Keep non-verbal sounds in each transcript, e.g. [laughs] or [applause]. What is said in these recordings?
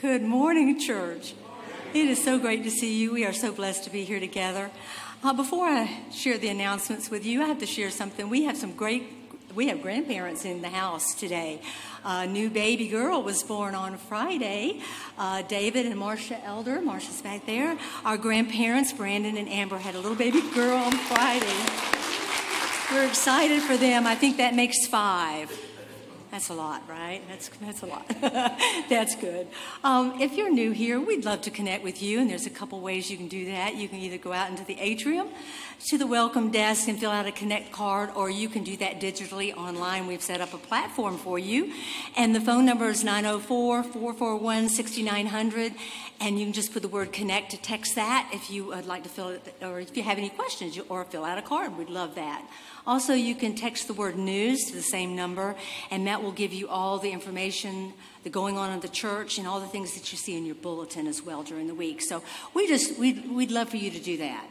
Good morning, church. It is so great to see you. We are so blessed to be here together. Uh, before I share the announcements with you, I have to share something. We have some great, we have grandparents in the house today. A new baby girl was born on Friday. Uh, David and Marcia Elder, Marcia's back there. Our grandparents, Brandon and Amber, had a little baby girl on Friday. We're excited for them. I think that makes five. That's a lot, right? That's, that's a lot. [laughs] that's good. Um, if you're new here, we'd love to connect with you, and there's a couple ways you can do that. You can either go out into the atrium to the welcome desk and fill out a Connect card, or you can do that digitally online. We've set up a platform for you, and the phone number is 904 441 6900, and you can just put the word Connect to text that if you would like to fill it, or if you have any questions, or fill out a card. We'd love that. Also, you can text the word news to the same number, and that will give you all the information the going on in the church and all the things that you see in your bulletin as well during the week. So we just we'd, we'd love for you to do that.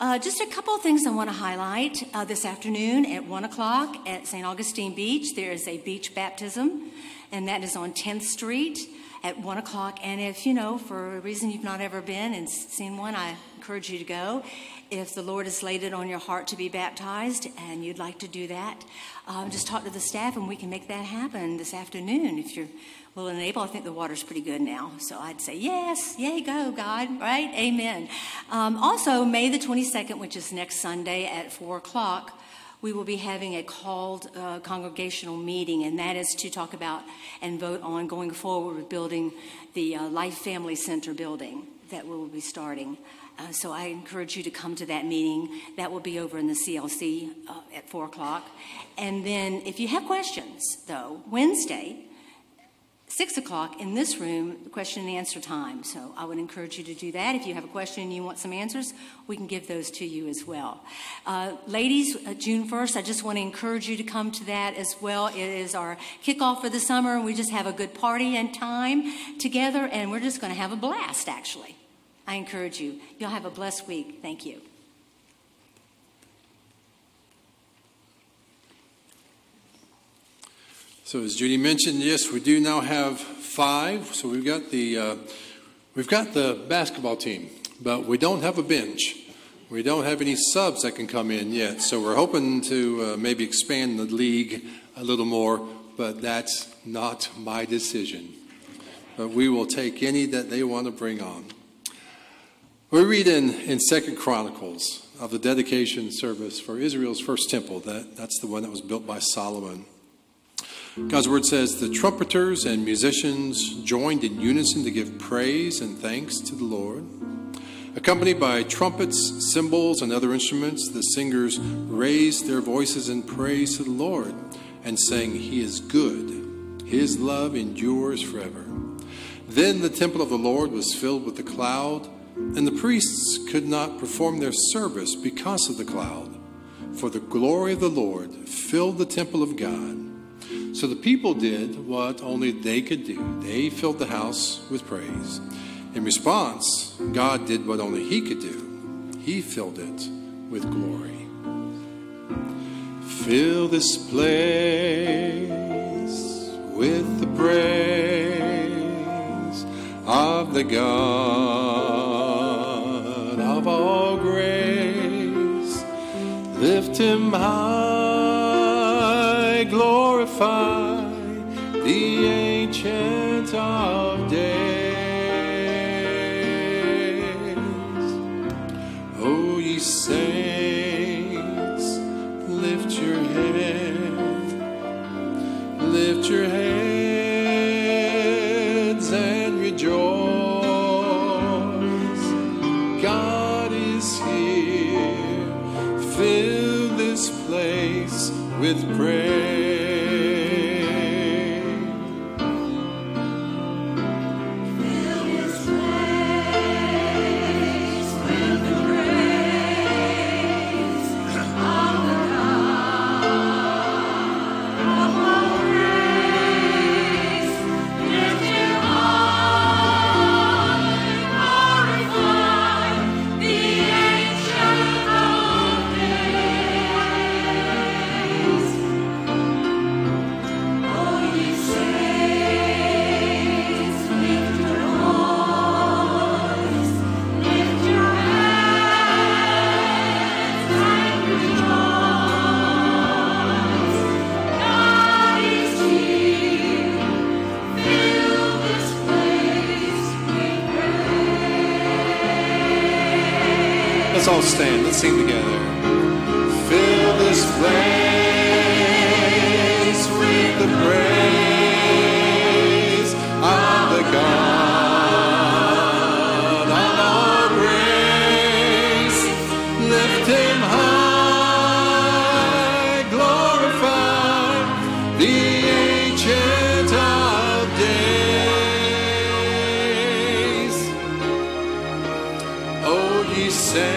Uh, just a couple of things I want to highlight uh, this afternoon at one o'clock at St. Augustine Beach. There is a beach baptism, and that is on 10th Street at one o'clock. And if you know, for a reason you've not ever been and seen one, I encourage you to go if the Lord has laid it on your heart to be baptized and you'd like to do that, um, just talk to the staff and we can make that happen this afternoon if you're willing and able. I think the water's pretty good now. So I'd say, yes, yay, go, God, right? Amen. Um, also, May the 22nd, which is next Sunday at 4 o'clock, we will be having a called uh, congregational meeting, and that is to talk about and vote on going forward with building the uh, Life Family Center building that we will be starting. Uh, so I encourage you to come to that meeting. That will be over in the CLC uh, at 4 o'clock. And then if you have questions, though, Wednesday, 6 o'clock in this room, question and answer time. So I would encourage you to do that. If you have a question and you want some answers, we can give those to you as well. Uh, ladies, uh, June 1st, I just want to encourage you to come to that as well. It is our kickoff for the summer, and we just have a good party and time together, and we're just going to have a blast, actually. I encourage you. You'll have a blessed week. Thank you. So as Judy mentioned, yes, we do now have five. So we've got the uh, we've got the basketball team, but we don't have a bench. We don't have any subs that can come in yet. So we're hoping to uh, maybe expand the league a little more, but that's not my decision. But we will take any that they want to bring on. We read in, in Second Chronicles of the dedication service for Israel's first temple. That, that's the one that was built by Solomon. God's word says the trumpeters and musicians joined in unison to give praise and thanks to the Lord. Accompanied by trumpets, cymbals, and other instruments, the singers raised their voices in praise to the Lord and sang, He is good. His love endures forever. Then the temple of the Lord was filled with the cloud and the priests could not perform their service because of the cloud, for the glory of the Lord filled the temple of God. So the people did what only they could do. They filled the house with praise. In response, God did what only He could do. He filled it with glory. Fill this place with the praise of the God Lift him high, glorify the ancient of days. Oh, ye saints, lift your head, lift your heads praise.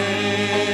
Saints,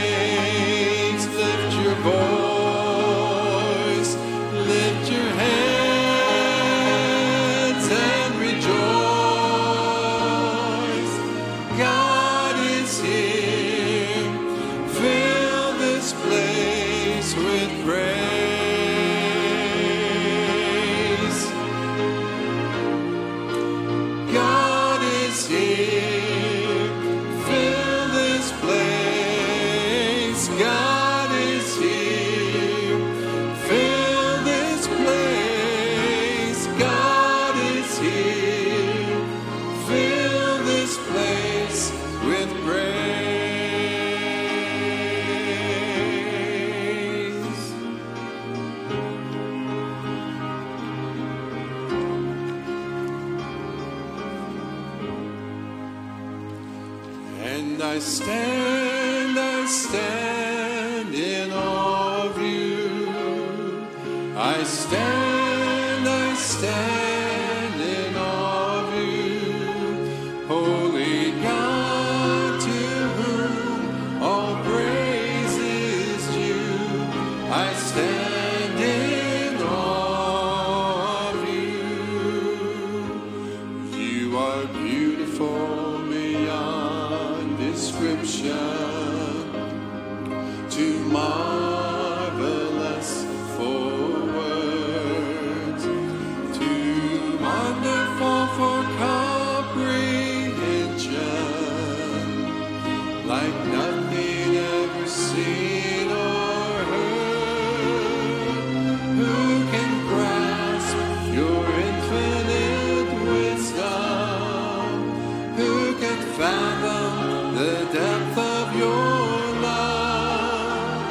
the depth of your love?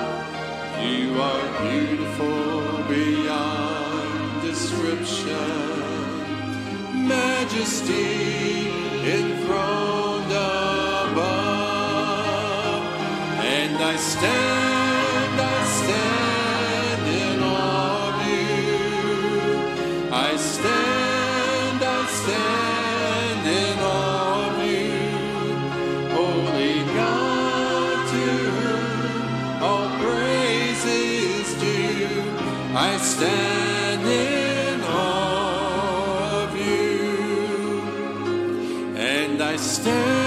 You are beautiful beyond description, majesty enthroned above. And I stand, And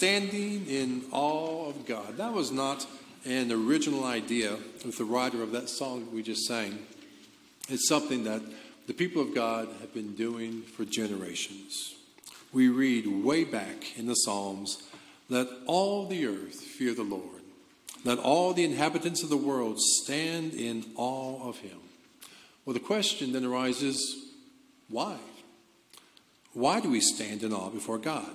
standing in awe of God. That was not an original idea with the writer of that song we just sang. It's something that the people of God have been doing for generations. We read way back in the Psalms, let all the earth fear the Lord. Let all the inhabitants of the world stand in awe of him. Well, the question then arises why? Why do we stand in awe before God?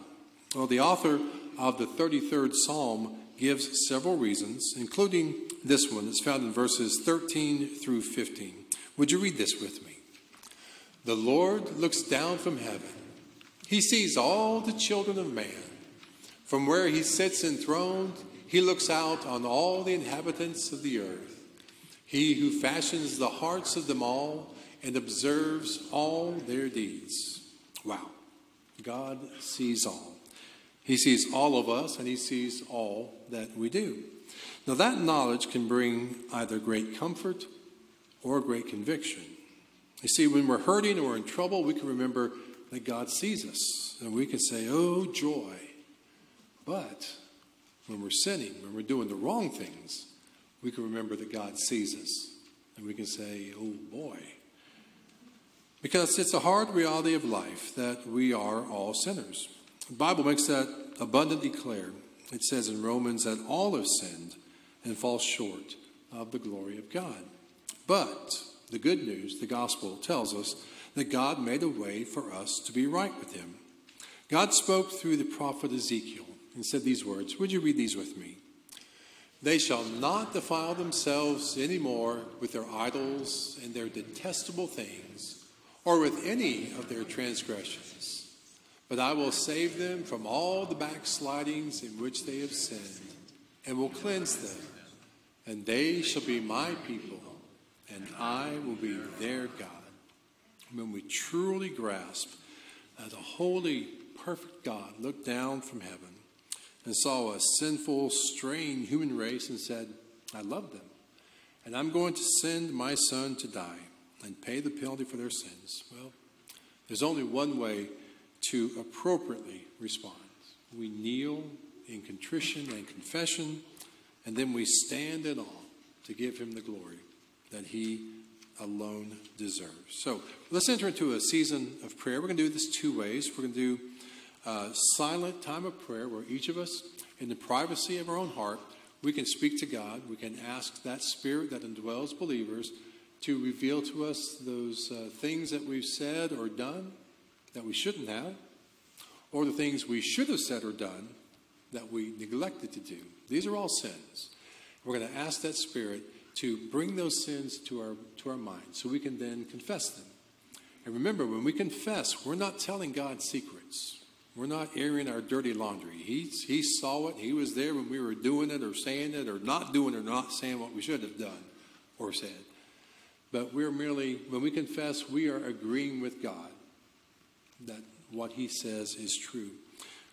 Well, the author of the 33rd Psalm gives several reasons, including this one. It's found in verses 13 through 15. Would you read this with me? The Lord looks down from heaven. He sees all the children of man. From where he sits enthroned, he looks out on all the inhabitants of the earth. He who fashions the hearts of them all and observes all their deeds. Wow. God sees all. He sees all of us and he sees all that we do. Now, that knowledge can bring either great comfort or great conviction. You see, when we're hurting or in trouble, we can remember that God sees us and we can say, Oh, joy. But when we're sinning, when we're doing the wrong things, we can remember that God sees us. And we can say, oh boy. Because it's a hard reality of life that we are all sinners. The Bible makes that abundantly clear. It says in Romans that all have sinned and fall short of the glory of God. But the good news, the gospel, tells us that God made a way for us to be right with Him. God spoke through the prophet Ezekiel and said these words. Would you read these with me? They shall not defile themselves any more with their idols and their detestable things, or with any of their transgressions. But I will save them from all the backslidings in which they have sinned, and will cleanse them. And they shall be my people, and I will be their God. When we truly grasp that the holy, perfect God looked down from heaven and saw a sinful, strained human race and said, I love them. And I'm going to send my son to die and pay the penalty for their sins. Well, there's only one way to appropriately respond. We kneel in contrition and confession, and then we stand in awe to give him the glory that he alone deserves. So let's enter into a season of prayer. We're going to do this two ways. We're going to do a silent time of prayer where each of us, in the privacy of our own heart, we can speak to God. We can ask that Spirit that indwells believers to reveal to us those uh, things that we've said or done that we shouldn't have, or the things we should have said or done that we neglected to do. These are all sins. We're going to ask that Spirit to bring those sins to our, to our mind so we can then confess them. And remember, when we confess, we're not telling God secrets. We're not airing our dirty laundry. He, he saw it. He was there when we were doing it or saying it or not doing it or not saying what we should have done or said. But we're merely, when we confess, we are agreeing with God that what He says is true.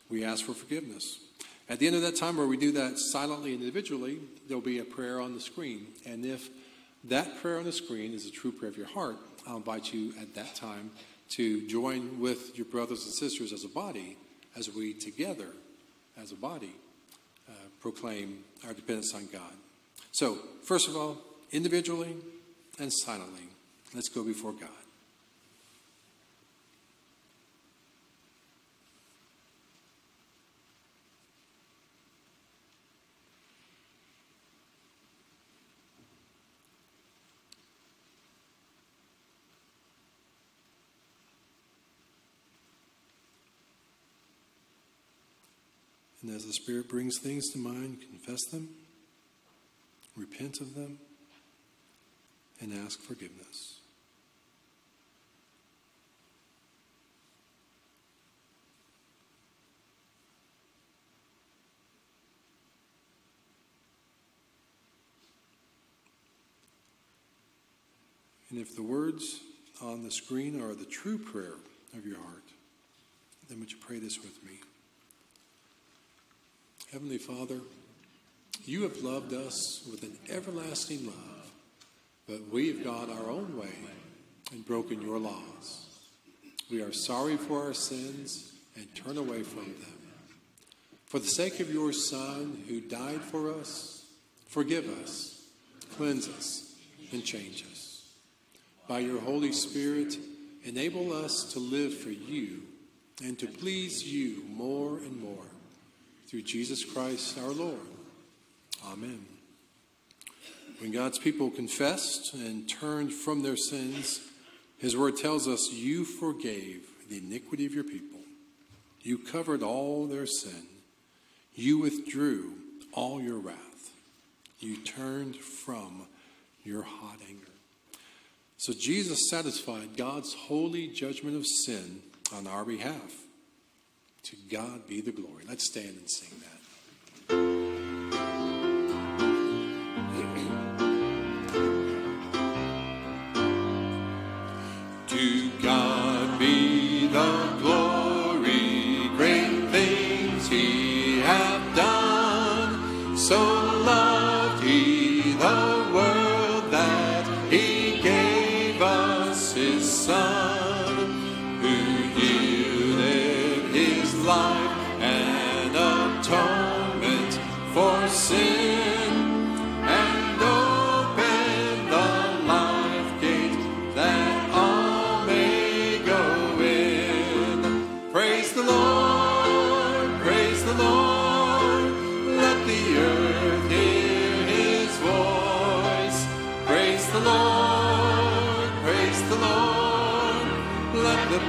We ask for forgiveness. At the end of that time, where we do that silently and individually, there'll be a prayer on the screen. And if that prayer on the screen is a true prayer of your heart, I'll invite you at that time to join with your brothers and sisters as a body as we together, as a body, uh, proclaim our dependence on God. So, first of all, individually and silently, let's go before God. And as the Spirit brings things to mind, confess them, repent of them, and ask forgiveness. And if the words on the screen are the true prayer of your heart, then would you pray this with me? Heavenly Father, you have loved us with an everlasting love, but we have gone our own way and broken your laws. We are sorry for our sins and turn away from them. For the sake of your Son who died for us, forgive us, cleanse us, and change us. By your Holy Spirit, enable us to live for you and to please you more and more through Jesus Christ our Lord. Amen. When God's people confessed and turned from their sins, his word tells us, You forgave the iniquity of your people. You covered all their sin. You withdrew all your wrath. You turned from your hot anger. So Jesus satisfied God's holy judgment of sin on our behalf. To God be the glory. Let's stand and sing that.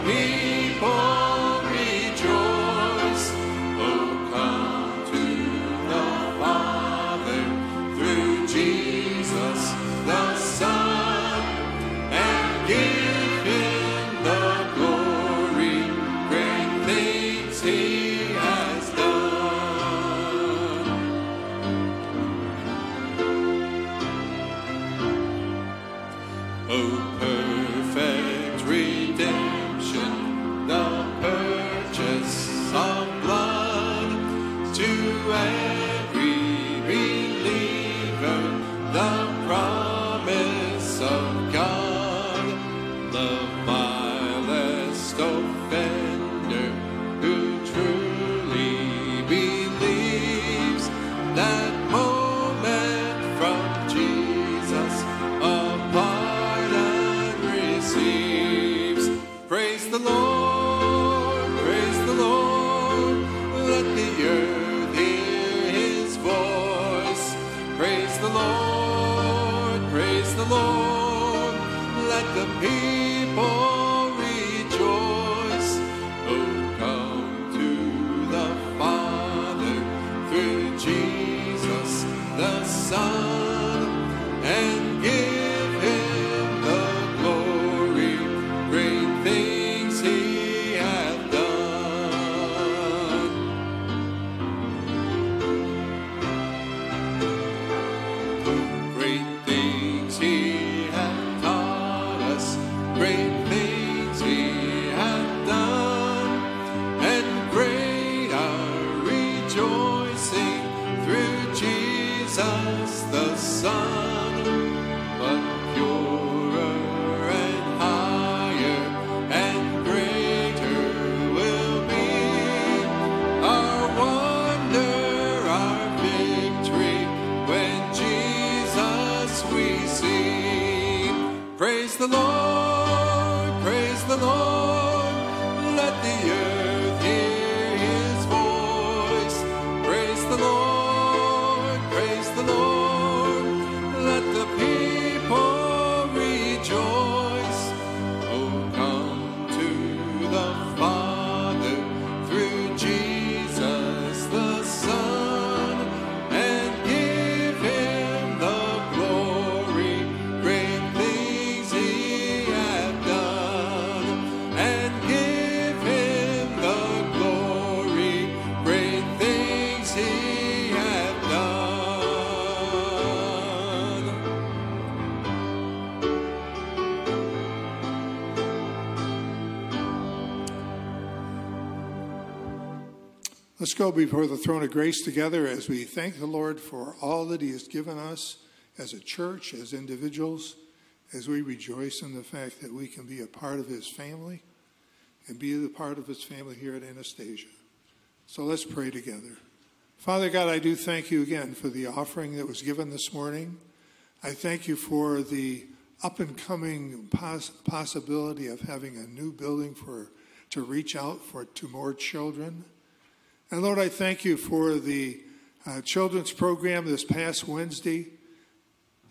Let the Let's go before the throne of grace together as we thank the Lord for all that He has given us as a church, as individuals, as we rejoice in the fact that we can be a part of His family and be a part of His family here at Anastasia. So let's pray together. Father God, I do thank you again for the offering that was given this morning. I thank you for the up and coming pos- possibility of having a new building for to reach out for to more children. And Lord, I thank you for the uh, children's program this past Wednesday.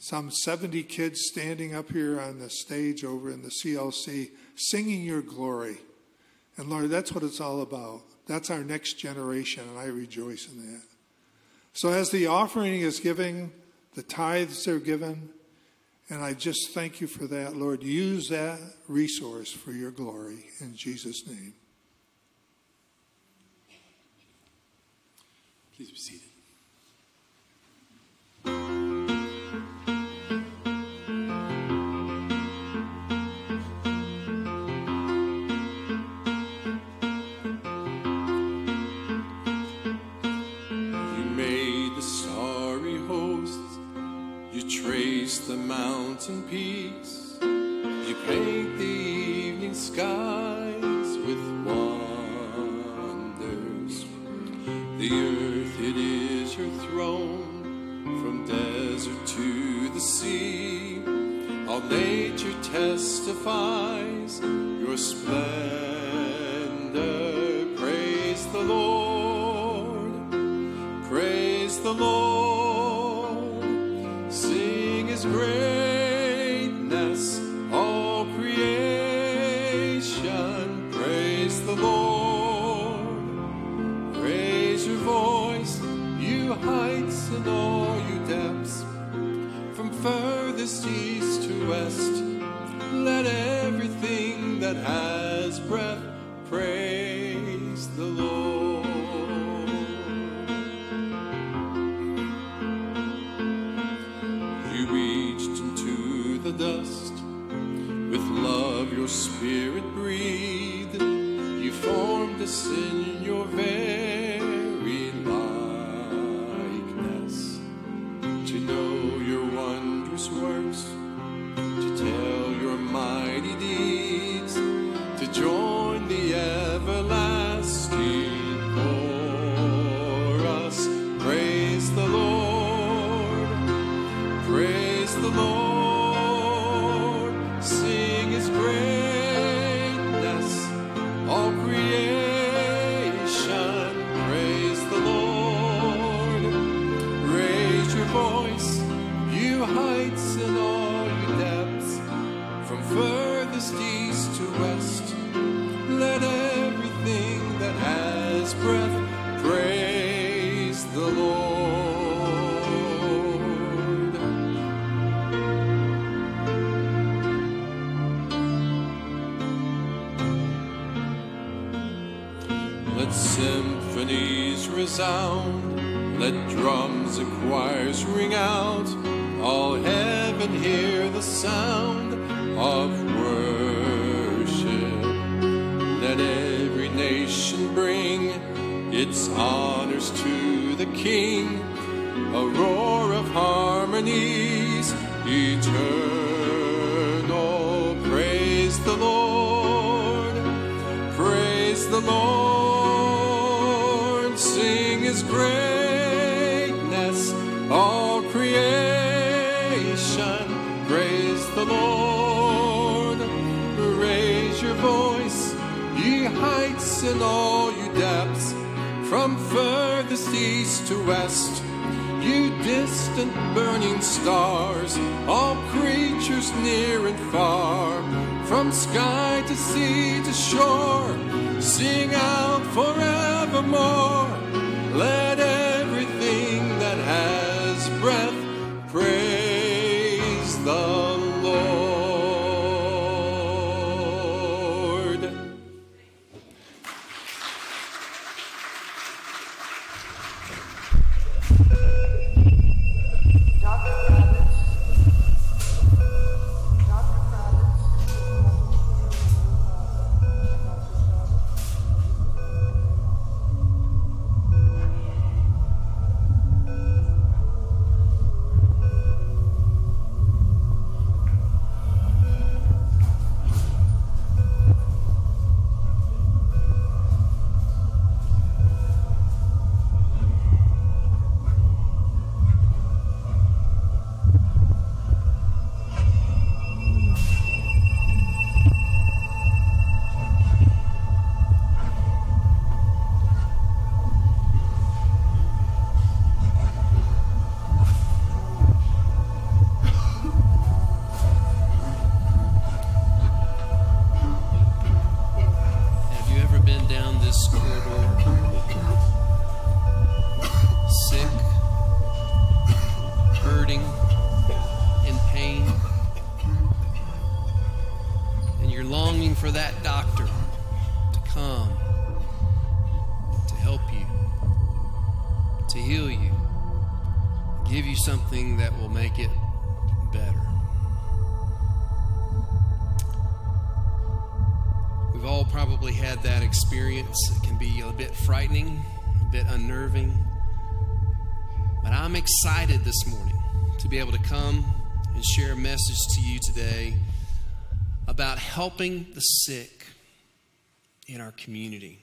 Some 70 kids standing up here on the stage over in the CLC singing your glory. And Lord, that's what it's all about. That's our next generation, and I rejoice in that. So, as the offering is given, the tithes are given, and I just thank you for that, Lord. Use that resource for your glory in Jesus' name. Please be seated. Made the starry hosts, you traced the mountain peaks, you paint the evening skies see. All nature testifies your splendor. Praise the Lord. Praise the Lord. Sing his greatness, all creation. Praise the Lord. Praise your voice, you heights and all furthest east to west. Let everything that has breath praise the Lord. You reached into the dust, with love your spirit breathed. You formed a sin. I'm excited this morning to be able to come and share a message to you today about helping the sick in our community.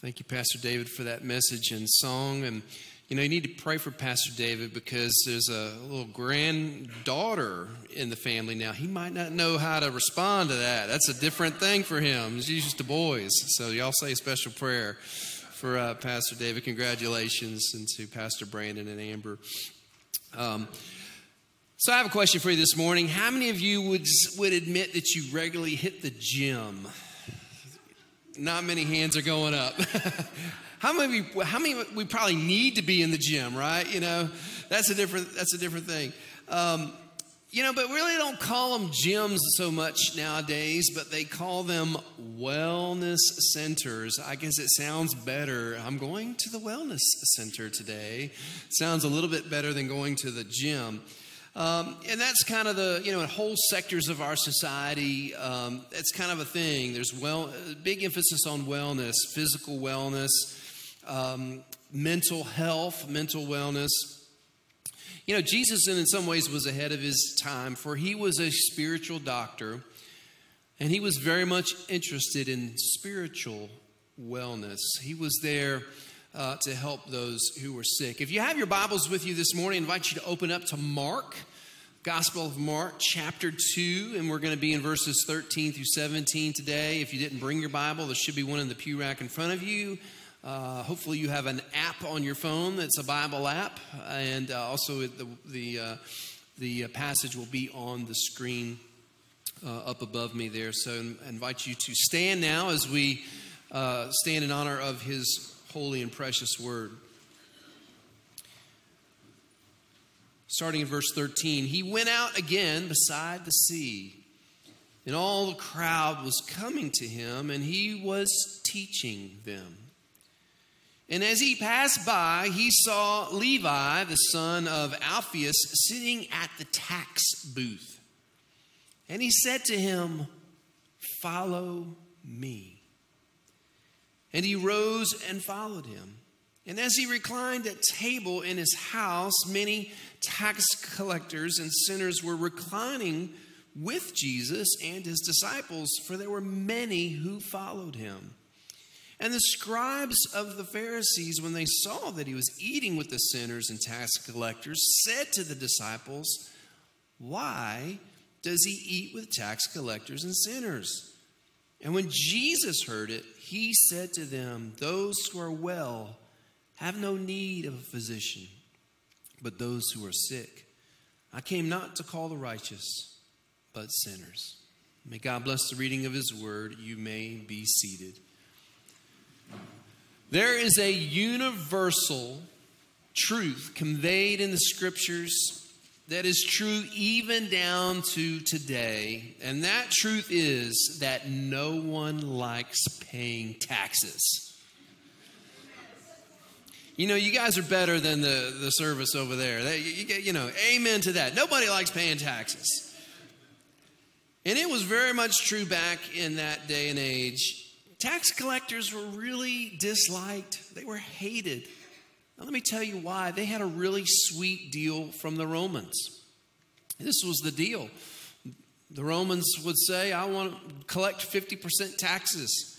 Thank you, Pastor David, for that message and song. And, you know, you need to pray for Pastor David because there's a little granddaughter in the family now. He might not know how to respond to that. That's a different thing for him. He's used to boys. So, y'all say a special prayer for uh, Pastor David. Congratulations, and to Pastor Brandon and Amber. Um, so, I have a question for you this morning. How many of you would, would admit that you regularly hit the gym? Not many hands are going up. [laughs] how many? How many? We probably need to be in the gym, right? You know, that's a different. That's a different thing. Um, you know, but really don't call them gyms so much nowadays, but they call them wellness centers. I guess it sounds better. I'm going to the wellness center today. Sounds a little bit better than going to the gym. Um, and that's kind of the, you know, in whole sectors of our society, um, it's kind of a thing. There's well, big emphasis on wellness, physical wellness, um, mental health, mental wellness. You know, Jesus, in some ways, was ahead of his time, for he was a spiritual doctor, and he was very much interested in spiritual wellness. He was there uh, to help those who were sick. If you have your Bibles with you this morning, I invite you to open up to Mark, Gospel of Mark, chapter 2, and we're going to be in verses 13 through 17 today. If you didn't bring your Bible, there should be one in the pew rack in front of you. Uh, hopefully, you have an app on your phone that's a Bible app, and uh, also the the uh, the passage will be on the screen uh, up above me there. So, I invite you to stand now as we uh, stand in honor of His holy and precious word. Starting in verse 13, he went out again beside the sea, and all the crowd was coming to him, and he was teaching them. And as he passed by, he saw Levi, the son of Alphaeus, sitting at the tax booth. And he said to him, Follow me. And he rose and followed him. And as he reclined at table in his house, many tax collectors and sinners were reclining with Jesus and his disciples, for there were many who followed him. And the scribes of the Pharisees, when they saw that he was eating with the sinners and tax collectors, said to the disciples, Why does he eat with tax collectors and sinners? And when Jesus heard it, he said to them, Those who are well have no need of a physician, but those who are sick. I came not to call the righteous, but sinners. May God bless the reading of his word. You may be seated. There is a universal truth conveyed in the scriptures that is true even down to today. And that truth is that no one likes paying taxes. You know, you guys are better than the, the service over there. They, you, you know, amen to that. Nobody likes paying taxes. And it was very much true back in that day and age. Tax collectors were really disliked, they were hated. Now, let me tell you why. They had a really sweet deal from the Romans. This was the deal. The Romans would say, I want to collect 50% taxes.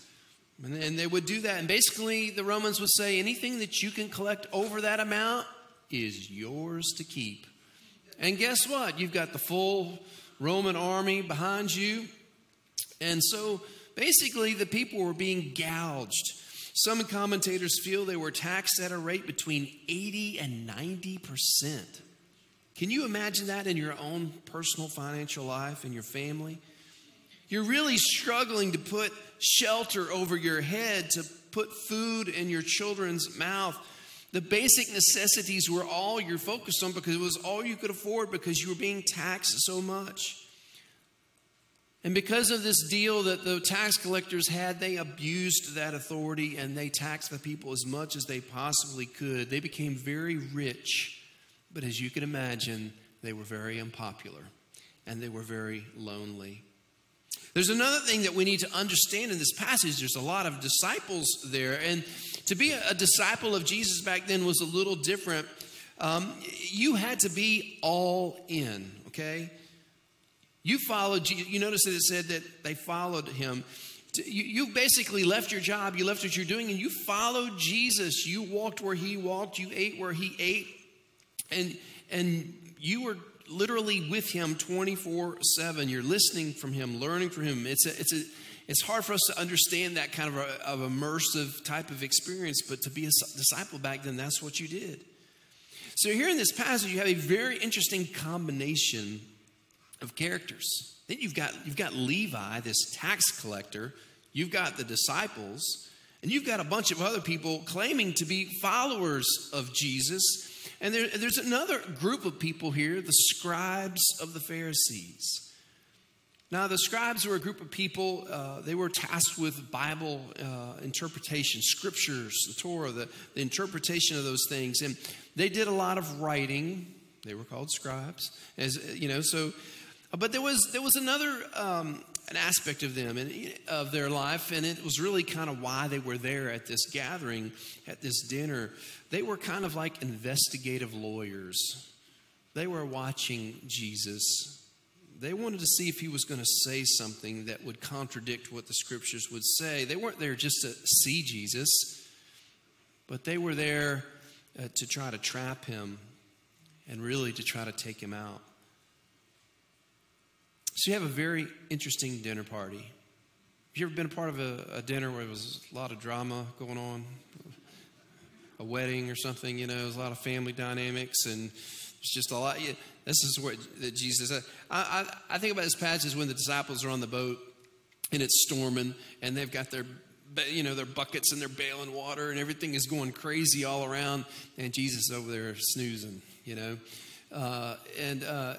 And they would do that. And basically, the Romans would say, anything that you can collect over that amount is yours to keep. And guess what? You've got the full Roman army behind you. And so basically, the people were being gouged. Some commentators feel they were taxed at a rate between 80 and 90 percent. Can you imagine that in your own personal financial life and your family? You're really struggling to put shelter over your head, to put food in your children's mouth. The basic necessities were all you're focused on because it was all you could afford because you were being taxed so much. And because of this deal that the tax collectors had, they abused that authority and they taxed the people as much as they possibly could. They became very rich, but as you can imagine, they were very unpopular and they were very lonely. There's another thing that we need to understand in this passage. There's a lot of disciples there, and to be a, disciple of Jesus back then was a little different. Um, you had to be all in, okay? You followed, you notice that it said that they followed him. you, basically left your job, you left what you're doing, and you followed Jesus. You walked where he walked, you ate where he ate, and and you were literally with him 24-7 you're listening from him learning from him it's a, it's a it's hard for us to understand that kind of, a, of immersive type of experience but to be a disciple back then that's what you did so here in this passage you have a very interesting combination of characters then you've got you've got levi this tax collector you've got the disciples and you've got a bunch of other people claiming to be followers of jesus and there, there's another group of people here, the scribes of the Pharisees. Now, the scribes were a group of people, uh, they were tasked with Bible uh, interpretation, scriptures, the Torah, the, the interpretation of those things. And they did a lot of writing. They were called scribes. As, you know, so, but there was, there was another um, an aspect of them and of their life, and it was really kind of why they were there at this gathering, at this dinner. They were kind of like investigative lawyers. They were watching Jesus. They wanted to see if he was going to say something that would contradict what the scriptures would say. They weren't there just to see Jesus, but they were there uh, to try to trap him and really to try to take him out. So you have a very interesting dinner party. Have you ever been a part of a, a dinner where there was a lot of drama going on? A wedding or something, you know, there's a lot of family dynamics and it's just a lot. Yeah, this is what that Jesus. I, I, I think about this passage when the disciples are on the boat and it's storming and they've got their you know their buckets and they're bailing water and everything is going crazy all around and jesus over there snoozing you know uh, and uh,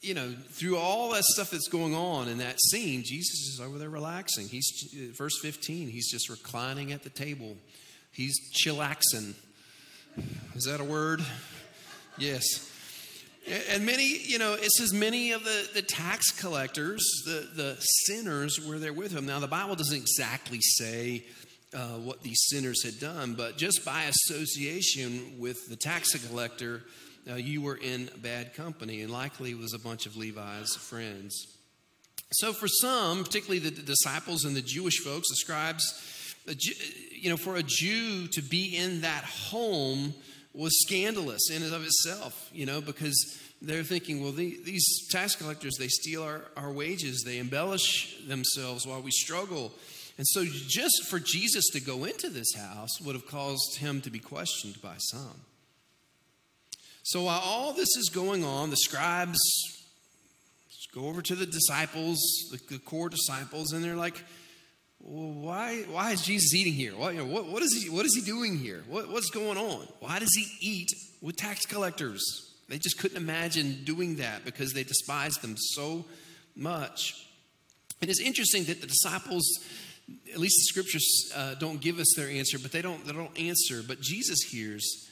you know through all that stuff that's going on in that scene jesus is over there relaxing. He's verse 15 he's just reclining at the table. He's chillaxing. Is that a word? Yes. And many, you know, it says many of the, the tax collectors, the, the sinners, were there with him. Now, the Bible doesn't exactly say uh, what these sinners had done, but just by association with the tax collector, uh, you were in bad company, and likely it was a bunch of Levi's friends. So, for some, particularly the, disciples and the Jewish folks, the scribes, you know, for a Jew to be in that home was scandalous in and of itself, you know, because they're thinking, well, the, these tax collectors, they steal our, our wages, they embellish themselves while we struggle. And so, just for Jesus to go into this house would have caused him to be questioned by some. So, while all this is going on, the scribes go over to the disciples, the, the core disciples, and they're like, well, why, why is Jesus eating here? What, you know, what, what, is he, what is he doing here? What, what's going on? Why does he eat with tax collectors? They just couldn't imagine doing that because they despised them so much. And it's interesting that the disciples, at least the scriptures uh, don't give us their answer, but they don't, they don't answer. But Jesus hears,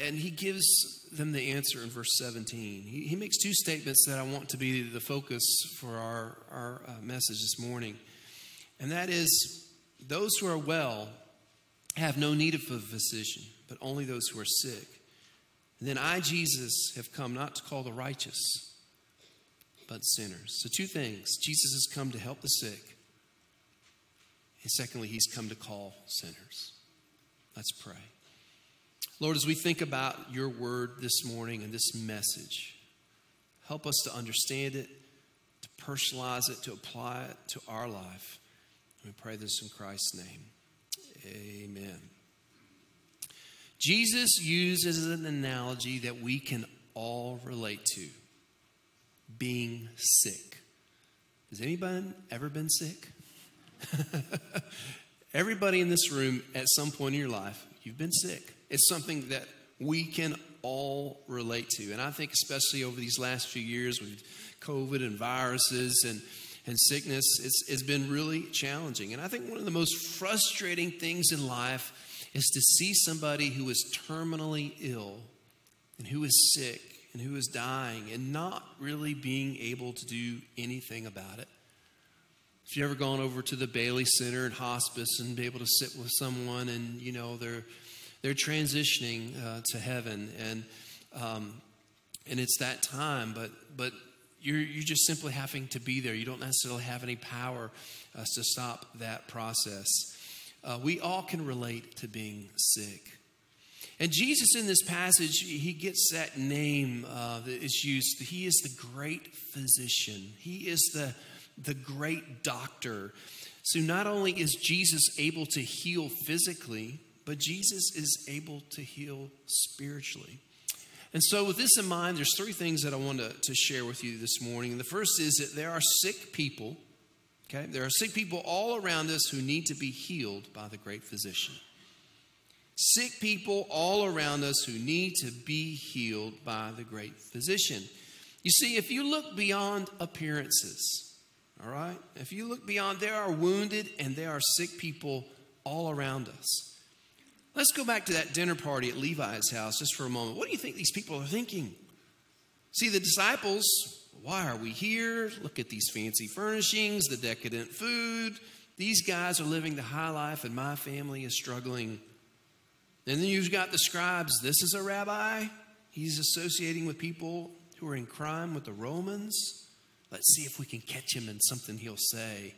and he gives them the answer in verse 17. He, he makes two statements that I want to be the focus for our, our uh, message this morning. And that is, those who are well have no need of a physician, but only those who are sick. And then I, Jesus, have come not to call the righteous, but sinners. So, two things Jesus has come to help the sick, and secondly, he's come to call sinners. Let's pray. Lord, as we think about your word this morning and this message, help us to understand it, to personalize it, to apply it to our life. We pray this in Christ's name. Amen. Jesus uses an analogy that we can all relate to being sick. Has anybody ever been sick? [laughs] Everybody in this room, at some point in your life, you've been sick. It's something that we can all relate to. And I think, especially over these last few years with COVID and viruses and and sickness, it's, it's been really challenging. And I think one of the most frustrating things in life is to see somebody who is terminally ill and who is sick and who is dying and not really being able to do anything about it. If you've ever gone over to the Bailey Center and hospice and be able to sit with someone and, you know, they're, they're transitioning uh, to heaven and, um, and it's that time, but, but You're, you're just simply having to be there. You don't necessarily have any power uh, to stop that process. Uh, we all can relate to being sick. And Jesus, in this passage, he gets that name uh, that is used. He is the great physician, he is the, the great doctor. So, not only is Jesus able to heal physically, but Jesus is able to heal spiritually. And so, with this in mind, there's three things that I want to, to share with you this morning. The first is that there are sick people, okay? There are sick people all around us who need to be healed by the great physician. Sick people all around us who need to be healed by the great physician. You see, if you look beyond appearances, all right? If you look beyond, there are wounded and there are sick people all around us. Let's go back to that dinner party at Levi's house just for a moment. What do you think these people are thinking? See, the disciples, why are we here? Look at these fancy furnishings, the decadent food. These guys are living the high life, and my family is struggling. And then you've got the scribes. This is a rabbi. He's associating with people who are in crime with the Romans. Let's see if we can catch him in something he'll say.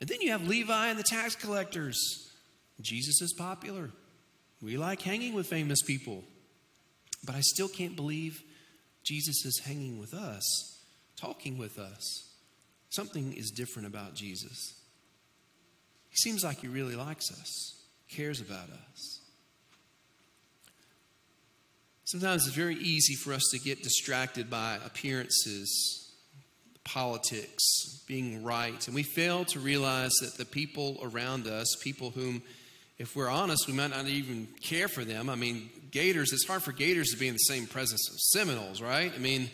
And then you have Levi and the tax collectors. Jesus is popular. We like hanging with famous people. But I still can't believe Jesus is hanging with us, talking with us. Something is different about Jesus. He seems like he really likes us, cares about us. Sometimes it's very easy for us to get distracted by appearances, politics, being right, and we fail to realize that the people around us, people whom, if we're honest, we might not even care for them. I mean, Gators, it's hard for Gators to be in the same presence of Seminoles, right? I mean,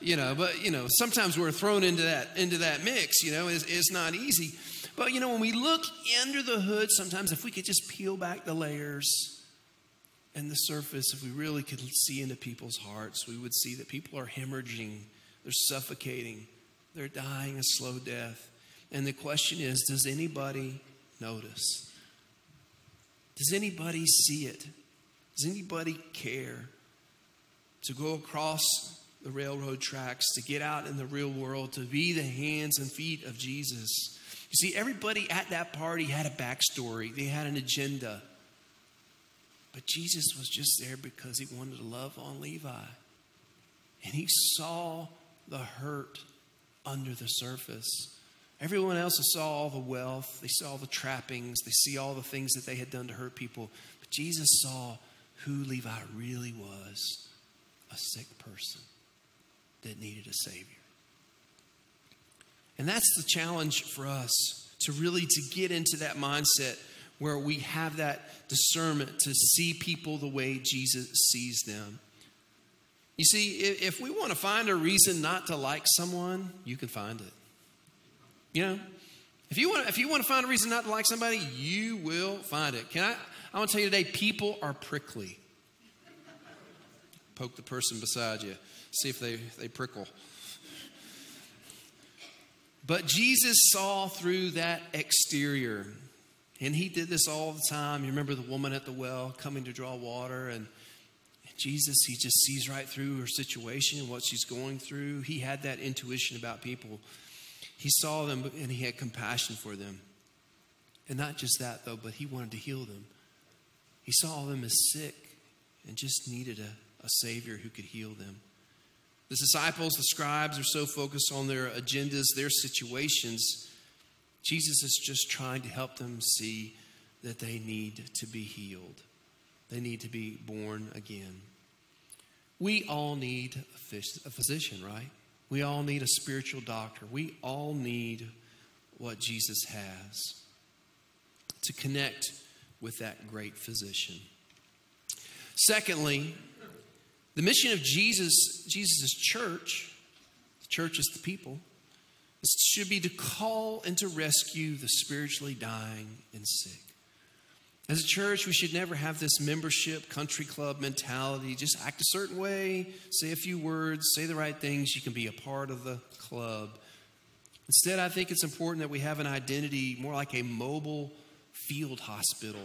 you know, but you know, sometimes we're thrown into that into that mix. You know, it's, it's not easy. But you know, when we look under the hood, sometimes if we could just peel back the layers and the surface, if we really could see into people's hearts, we would see that people are hemorrhaging, they're suffocating, they're dying a slow death. And the question is does anybody notice? Does anybody see it? Does anybody care to go across the railroad tracks, to get out in the real world, to be the hands and feet of Jesus? You see, everybody at that party had a backstory, they had an agenda. But Jesus was just there because he wanted to love on Levi. And he saw the hurt under the surface. Everyone else saw all the wealth, they saw the trappings, they see all the things that they had done to hurt people. But Jesus saw who Levi really was a sick person that needed a Savior. And that's the challenge for us to really to get into that mindset where we have that discernment to see people the way Jesus sees them. You see, if we want to find a reason not to like someone, you can find it. You know, if you want, if you want to find a reason not to like somebody, you will find it. Can I? I want to tell you today, people are prickly. Poke the person beside you, see if they, they prickle. But Jesus saw through that exterior. And he did this all the time. You remember the woman at the well coming to draw water, and Jesus, he just sees right through her situation and what she's going through. He had that intuition about people. He saw them and he had compassion for them. And not just that, though, but he wanted to heal them. He saw them as sick and just needed a, a Savior who could heal them. The disciples, the scribes, are so focused on their agendas, their situations. Jesus is just trying to help them see that they need to be healed. They need to be born again. We all need a physician, right? We all need a spiritual doctor. We all need what Jesus has to connect with that great physician. Secondly, the mission of Jesus, Jesus' church, the church is the people, should be to call and to rescue the spiritually dying and sick. As a church, we should never have this membership country club mentality. Just act a certain way, say a few words, say the right things. You can be a part of the club. Instead, I think it's important that we have an identity more like a mobile field hospital.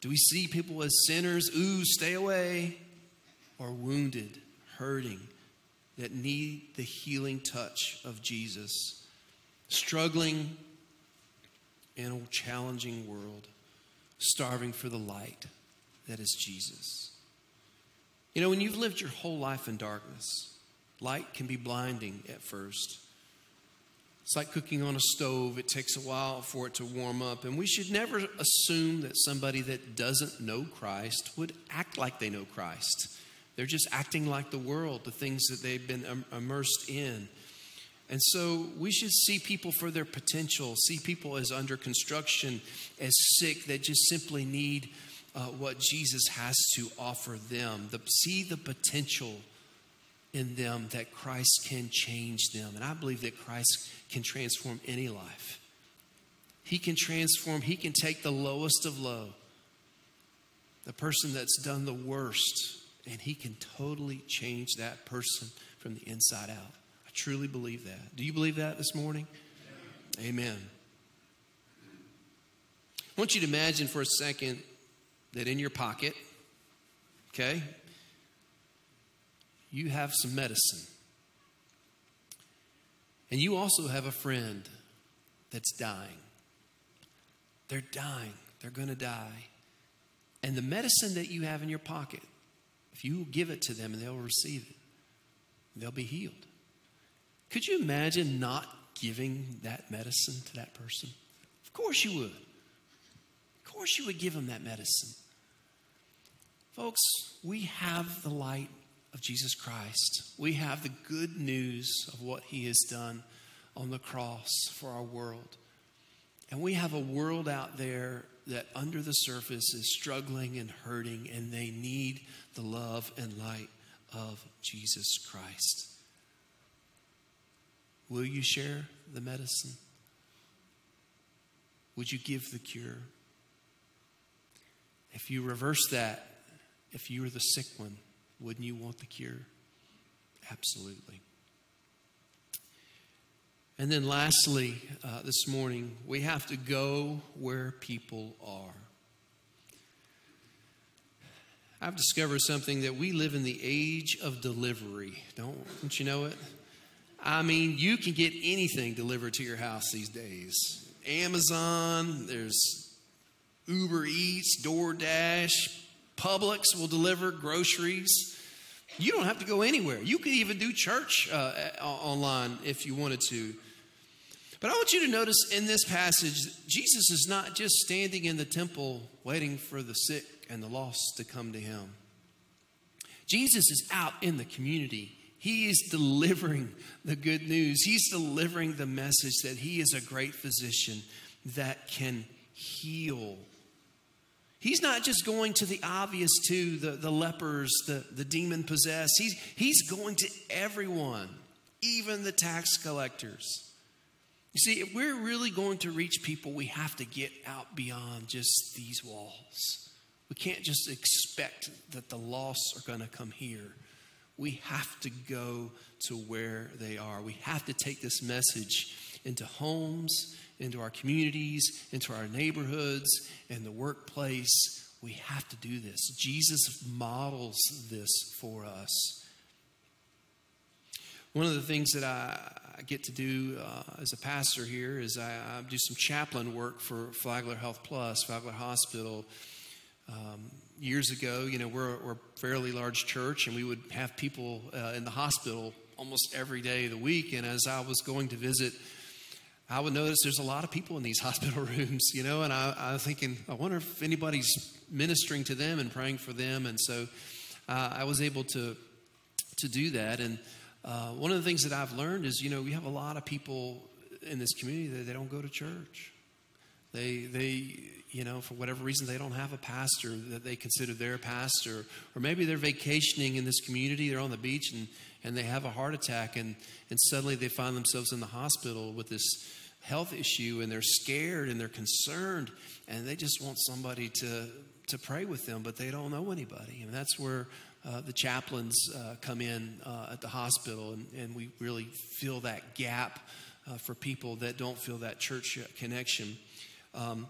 Do we see people as sinners? Ooh, stay away. Or wounded, hurting, that need the healing touch of Jesus, struggling in a challenging world, starving for the light that is Jesus. You know, when you've lived your whole life in darkness, light can be blinding at first. It's like cooking on a stove, it takes a while for it to warm up. And we should never assume that somebody that doesn't know Christ would act like they know Christ. They're just acting like the world, the things that they've been immersed in. And so we should see people for their potential, see people as under construction, as sick, that just simply need uh, what Jesus has to offer them. The, see the potential in them that Christ can change them. And I believe that Christ can transform any life. He can transform, He can take the lowest of low, the person that's done the worst, and He can totally change that person from the inside out. Truly believe that. Do you believe that this morning? Amen. I want you to imagine for a second that in your pocket, okay, you have some medicine. And you also have a friend that's dying. They're dying. They're going to die. And the medicine that you have in your pocket, if you give it to them and they'll receive it, they'll be healed. Could you imagine not giving that medicine to that person? Of course you would. Of course you would give them that medicine. Folks, we have the light of Jesus Christ. We have the good news of what he has done on the cross for our world. And we have a world out there that under the surface is struggling and hurting, and they need the love and light of Jesus Christ. Will you share the medicine? Would you give the cure? If you reverse that, if you were the sick one, wouldn't you want the cure? Absolutely. And then, lastly, uh, this morning, we have to go where people are. I've discovered something that we live in the age of delivery. Don't, don't you know it? I mean, you can get anything delivered to your house these days. Amazon, there's Uber Eats, DoorDash, Publix will deliver groceries. You don't have to go anywhere. You could even do church uh, online if you wanted to. But I want you to notice in this passage, Jesus is not just standing in the temple waiting for the sick and the lost to come to him. Jesus is out in the community. He is delivering the good news. He's delivering the message that he is a great physician that can heal. He's not just going to the obvious to the, the lepers, the, the demon possessed. He's, he's going to everyone, even the tax collectors. You see, if we're really going to reach people, we have to get out beyond just these walls. We can't just expect that the lost are going to come here. We have to go to where they are. We have to take this message into homes, into our communities, into our neighborhoods, and the workplace. We have to do this. Jesus models this for us. One of the things that I, get to do uh, as a pastor here is I, I, do some chaplain work for Flagler Health Plus, Flagler Hospital. Um, years ago, you know, we're, we're, a fairly large church, and we would have people uh, in the hospital almost every day of the week. And as I was going to visit, I would notice there's a lot of people in these [laughs] hospital rooms, you know, and I, I was thinking, I wonder if anybody's ministering to them and praying for them. And so uh, I was able to to do that. And uh, one of the things that I've learned is, you know, we have a lot of people in this community that they don't go to church. They, they, you know, for whatever reason, they don't have a pastor that they consider their pastor, or maybe they're vacationing in this community. They're on the beach and and they have a heart attack, and and suddenly they find themselves in the hospital with this health issue, and they're scared and they're concerned, and they just want somebody to to pray with them, but they don't know anybody, and that's where uh, the chaplains uh, come in uh, at the hospital, and, and, we really fill that gap uh, for people that don't feel that church connection. Um,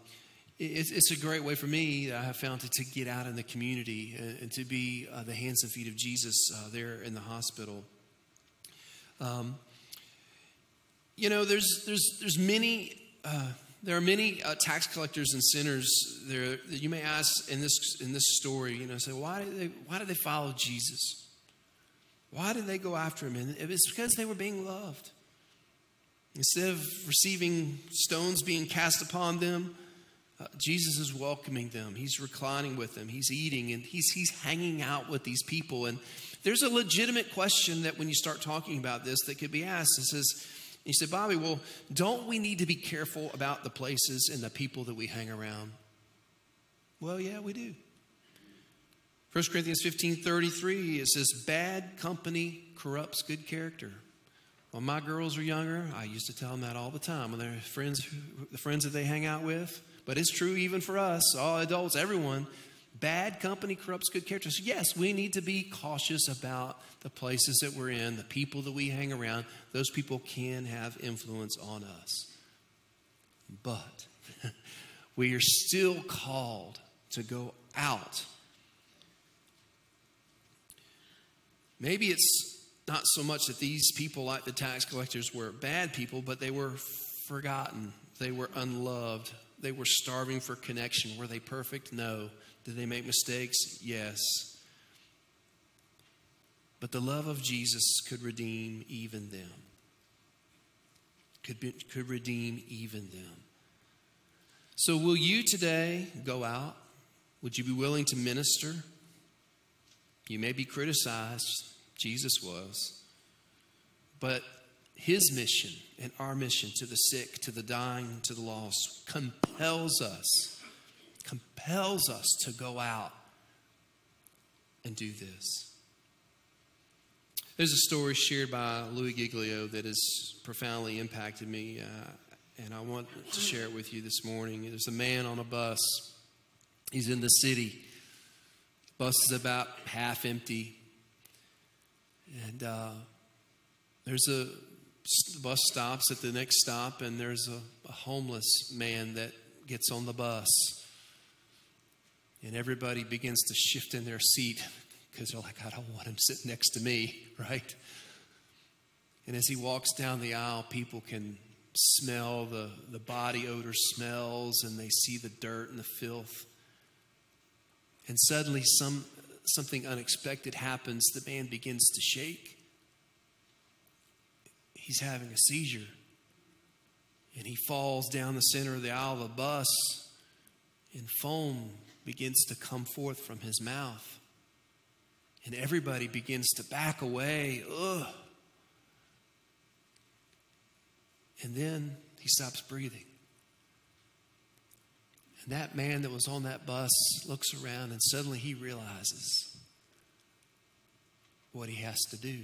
it's, it's, a great way for me, I have found, to, to get out in the community and, and to be uh, the hands and feet of Jesus uh, there in the hospital. Um, you know, there's there's there's many uh, there are many uh, tax collectors and sinners there that you may ask in this in this story. You know, say why did they why did they follow Jesus? Why did they go after him? And it's because they were being loved. Instead of receiving stones being cast upon them, uh, Jesus is welcoming them. He's reclining with them. He's eating and he's, he's hanging out with these people. And there's a legitimate question that when you start talking about this that could be asked. It says, you said, Bobby, well, don't we need to be careful about the places and the people that we hang around? Well, yeah, we do. 1 Corinthians 15 33, it says, Bad company corrupts good character. When my girls were younger, I used to tell them that all the time. When they're friends, the friends that they hang out with, but it's true even for us, all adults, everyone. Bad company corrupts good character. So, yes, we need to be cautious about the places that we're in, the people that we hang around. Those people can have influence on us. But [laughs] we are still called to go out Maybe it's not so much that these people, like the tax collectors, were bad people, but they were forgotten. They were unloved. They were starving for connection. Were they perfect? No. Did they make mistakes? Yes. But the love of Jesus could redeem even them. Could, be, could redeem even them. So, will you today go out? Would you be willing to minister? You may be criticized, Jesus was, but his mission and our mission to the sick, to the dying, to the lost compels us, compels us to go out and do this. There's a story shared by Louis Giglio that has profoundly impacted me, uh, and I want to share it with you this morning. There's a man on a bus. He's in the city. Bus is about half empty. And uh, there's a the bus stops at the next stop, and there's a, a homeless man that gets on the bus. And everybody begins to shift in their seat because they're like, I don't want him sitting next to me, [laughs] right? And as he walks down the aisle, people can smell the, the body odor smells and they see the dirt and the filth. And suddenly, some, something unexpected happens. The man begins to shake. He's having a seizure. And he falls down the center of the aisle of the bus, and foam begins to come forth from his mouth. And everybody begins to back away. Ugh. And then he stops breathing. And that man that was on that bus looks around and suddenly he realizes what he has to do.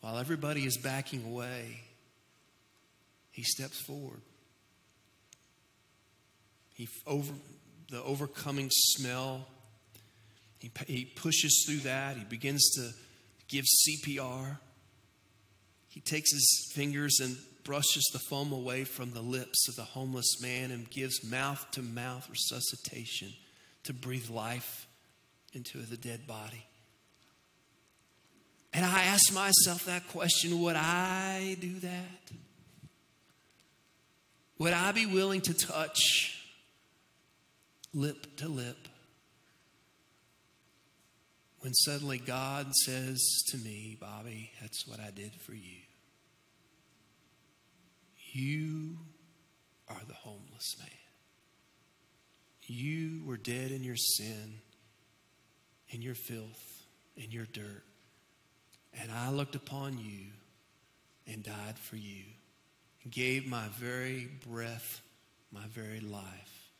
While everybody is backing away, he steps forward. He over the overcoming smell. He, he pushes through that. He begins to give CPR. He takes his fingers and brushes the foam away from the lips of the homeless man and gives mouth to mouth resuscitation to breathe life into the dead body. And I ask myself that question would I do that? Would I be willing to touch lip to lip when suddenly God says to me, Bobby, that's what I did for you? You are the homeless man. You were dead in your sin, in your filth, in your dirt. And I looked upon you and died for you, and gave my very breath, my very life,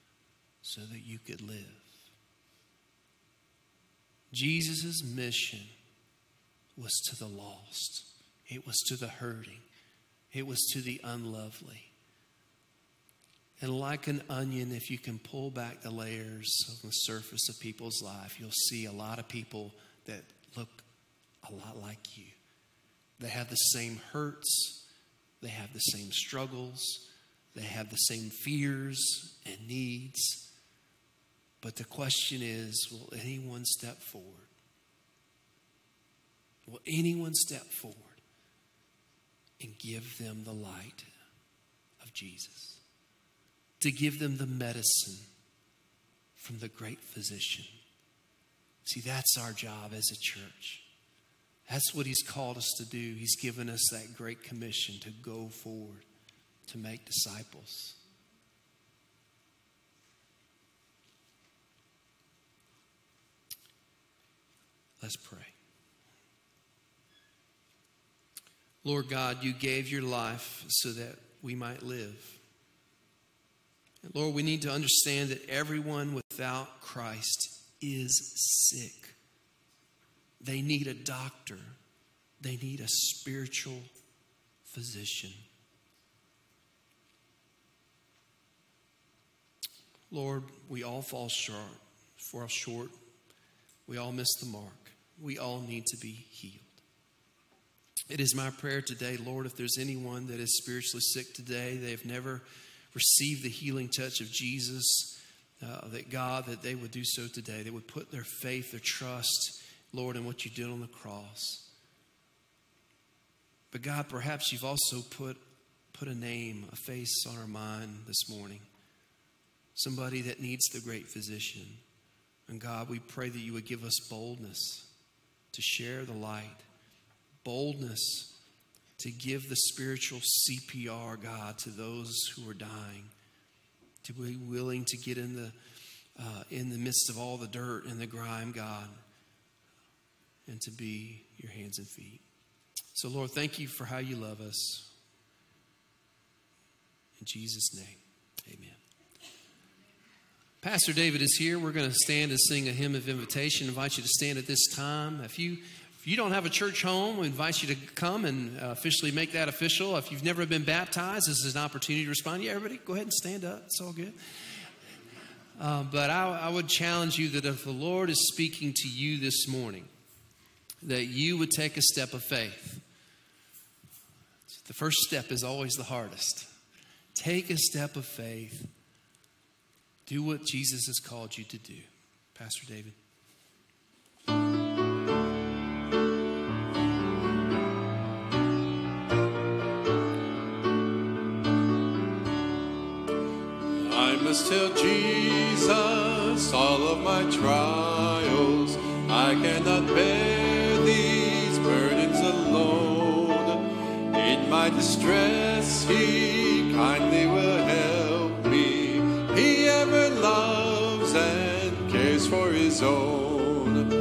so that you could live. Jesus' mission was to the lost, it was to the hurting, it was to the unlovely. And like an onion, if you can pull back the layers of the surface of people's life, you'll see a lot of people that look a lot like you. They have the same hurts, they have the same struggles, they have the same fears and needs. But the question is will anyone step forward? Will anyone step forward? and give them the light of Jesus, to give them the medicine from the great physician. See, that's our job as a church. That's what He's called us to do. He's given us that great commission to go forward, to make disciples. Let's pray. Lord God, you gave your life so that we might live. Lord, we need to understand that everyone without Christ is sick. They need a doctor, they need a spiritual physician. Lord, we all fall short, fall short. We all miss the mark. We all need to be healed. It is my prayer today, Lord, if there's anyone that is spiritually sick today, they've never received the healing touch of Jesus, uh, that God, that they would do so today. They would put their faith, their trust, Lord, in what you did on the cross. But God, perhaps you've also put, put a name, a face on our mind this morning. Somebody that needs the great physician. And God, we pray that you would give us boldness to share the light boldness to give the spiritual CPR, God, to those who are dying, to be willing to get in the, uh, in the midst of all the dirt and the grime, God, and to be your hands and feet. So, Lord, thank you for how you love us. In Jesus' name, amen. Pastor David is here. We're going to stand and sing a hymn of invitation. I invite you to stand at this time. If you if you don't have a church home, we invite you to come and uh, officially make that official. If you've never been baptized, this is an opportunity to respond. Yeah, everybody, go ahead and stand up. It's all good. Uh, but I, I would challenge you that if the Lord is speaking to you this morning, that you would take a step of faith. The first step is always the hardest. Take a step of faith. Do what Jesus has called you to do. Pastor David. I must tell Jesus all of my trials. I cannot bear my distress, He kindly will help me. He ever loves and cares for His own.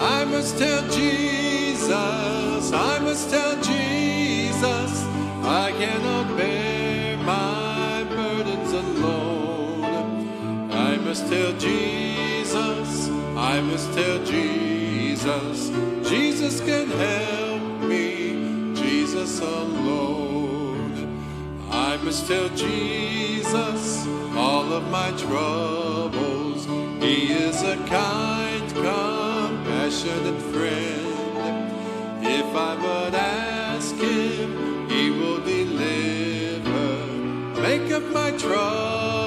I must tell Jesus, I must tell Jesus, I cannot bear my burdens alone. I must tell Jesus, I must tell Jesus, Jesus can help Jesus alone. I must tell Jesus all of my troubles. He is a kind, compassionate friend. If I but ask Him, He will deliver. Make up my troubles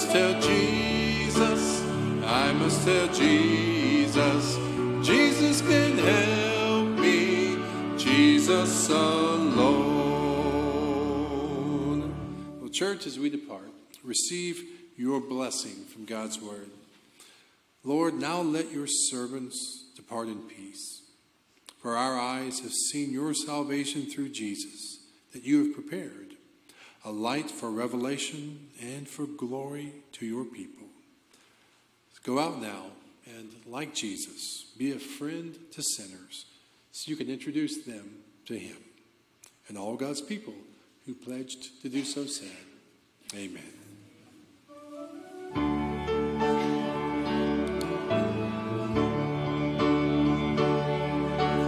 must tell Jesus, I must tell Jesus, Jesus can help me, Jesus alone. Well, church, as we depart, receive your blessing from God's word. Lord, now let your servants depart in peace. For our eyes have seen your salvation through Jesus, that you have prepared a light for revelation and for glory to your people. Go out now and, like Jesus, be a friend to sinners so you can introduce them to him. And all God's people who pledged to do so said, Amen.